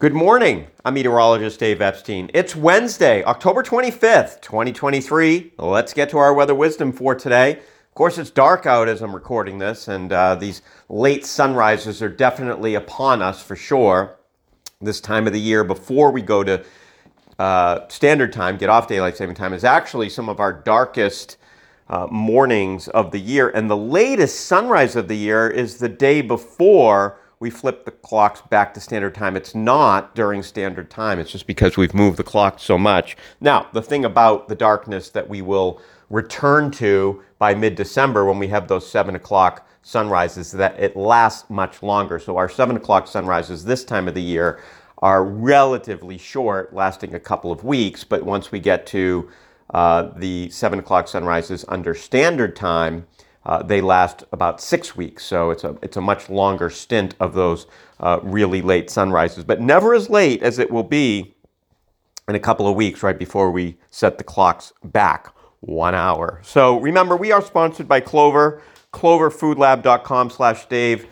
Good morning. I'm meteorologist Dave Epstein. It's Wednesday, October 25th, 2023. Let's get to our weather wisdom for today. Of course, it's dark out as I'm recording this, and uh, these late sunrises are definitely upon us for sure. This time of the year, before we go to uh, standard time, get off daylight saving time, is actually some of our darkest uh, mornings of the year. And the latest sunrise of the year is the day before we flip the clocks back to standard time. It's not during standard time. It's just because we've moved the clock so much. Now, the thing about the darkness that we will return to by mid December when we have those seven o'clock sunrises is that it lasts much longer. So our seven o'clock sunrises this time of the year are relatively short, lasting a couple of weeks. But once we get to uh, the seven o'clock sunrises under standard time, uh, they last about six weeks. So it's a, it's a much longer stint of those uh, really late sunrises, but never as late as it will be in a couple of weeks right before we set the clocks back one hour. So remember, we are sponsored by Clover, cloverfoodlab.com slash Dave.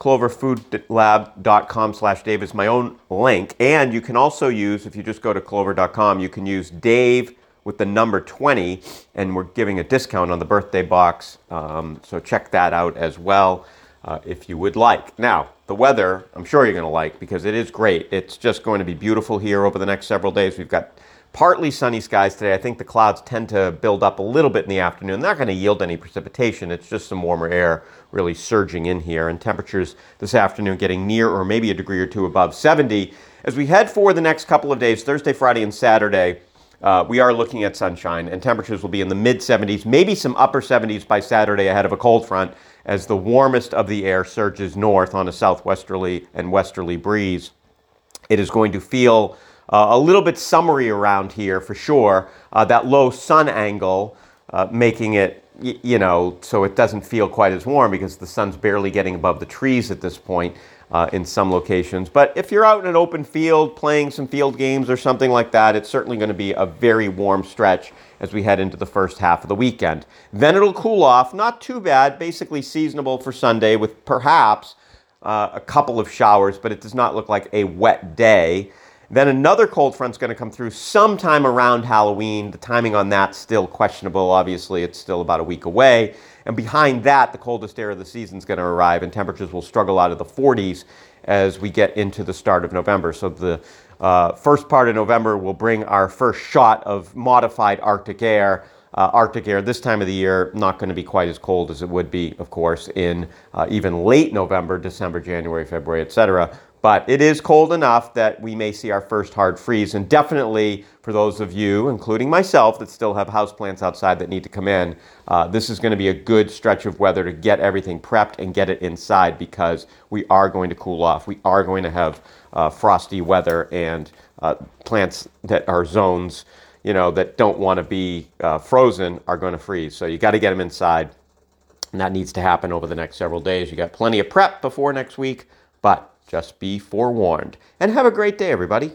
Cloverfoodlab.com slash Dave is my own link. And you can also use, if you just go to clover.com, you can use Dave with the number 20, and we're giving a discount on the birthday box. Um, so check that out as well uh, if you would like. Now, the weather, I'm sure you're going to like because it is great. It's just going to be beautiful here over the next several days. We've got partly sunny skies today. I think the clouds tend to build up a little bit in the afternoon. They're not going to yield any precipitation. It's just some warmer air really surging in here. And temperatures this afternoon getting near or maybe a degree or two above 70. As we head for the next couple of days, Thursday, Friday, and Saturday, uh, we are looking at sunshine, and temperatures will be in the mid 70s, maybe some upper 70s by Saturday ahead of a cold front as the warmest of the air surges north on a southwesterly and westerly breeze. It is going to feel uh, a little bit summery around here for sure. Uh, that low sun angle uh, making it, y- you know, so it doesn't feel quite as warm because the sun's barely getting above the trees at this point uh, in some locations. But if you're out in an open field playing some field games or something like that, it's certainly going to be a very warm stretch as we head into the first half of the weekend. Then it'll cool off, not too bad, basically seasonable for Sunday with perhaps uh, a couple of showers, but it does not look like a wet day. Then another cold front's going to come through sometime around Halloween. The timing on that's still questionable. Obviously, it's still about a week away. And behind that, the coldest air of the season is going to arrive, and temperatures will struggle out of the 40s as we get into the start of November. So the uh, first part of November will bring our first shot of modified Arctic air. Uh, Arctic air this time of the year not going to be quite as cold as it would be, of course, in uh, even late November, December, January, February, etc. But it is cold enough that we may see our first hard freeze. And definitely for those of you, including myself, that still have houseplants outside that need to come in, uh, this is going to be a good stretch of weather to get everything prepped and get it inside because we are going to cool off. We are going to have uh, frosty weather and uh, plants that are zones, you know, that don't want to be uh, frozen are going to freeze. So you got to get them inside. And that needs to happen over the next several days. You got plenty of prep before next week, but just be forewarned. And have a great day, everybody.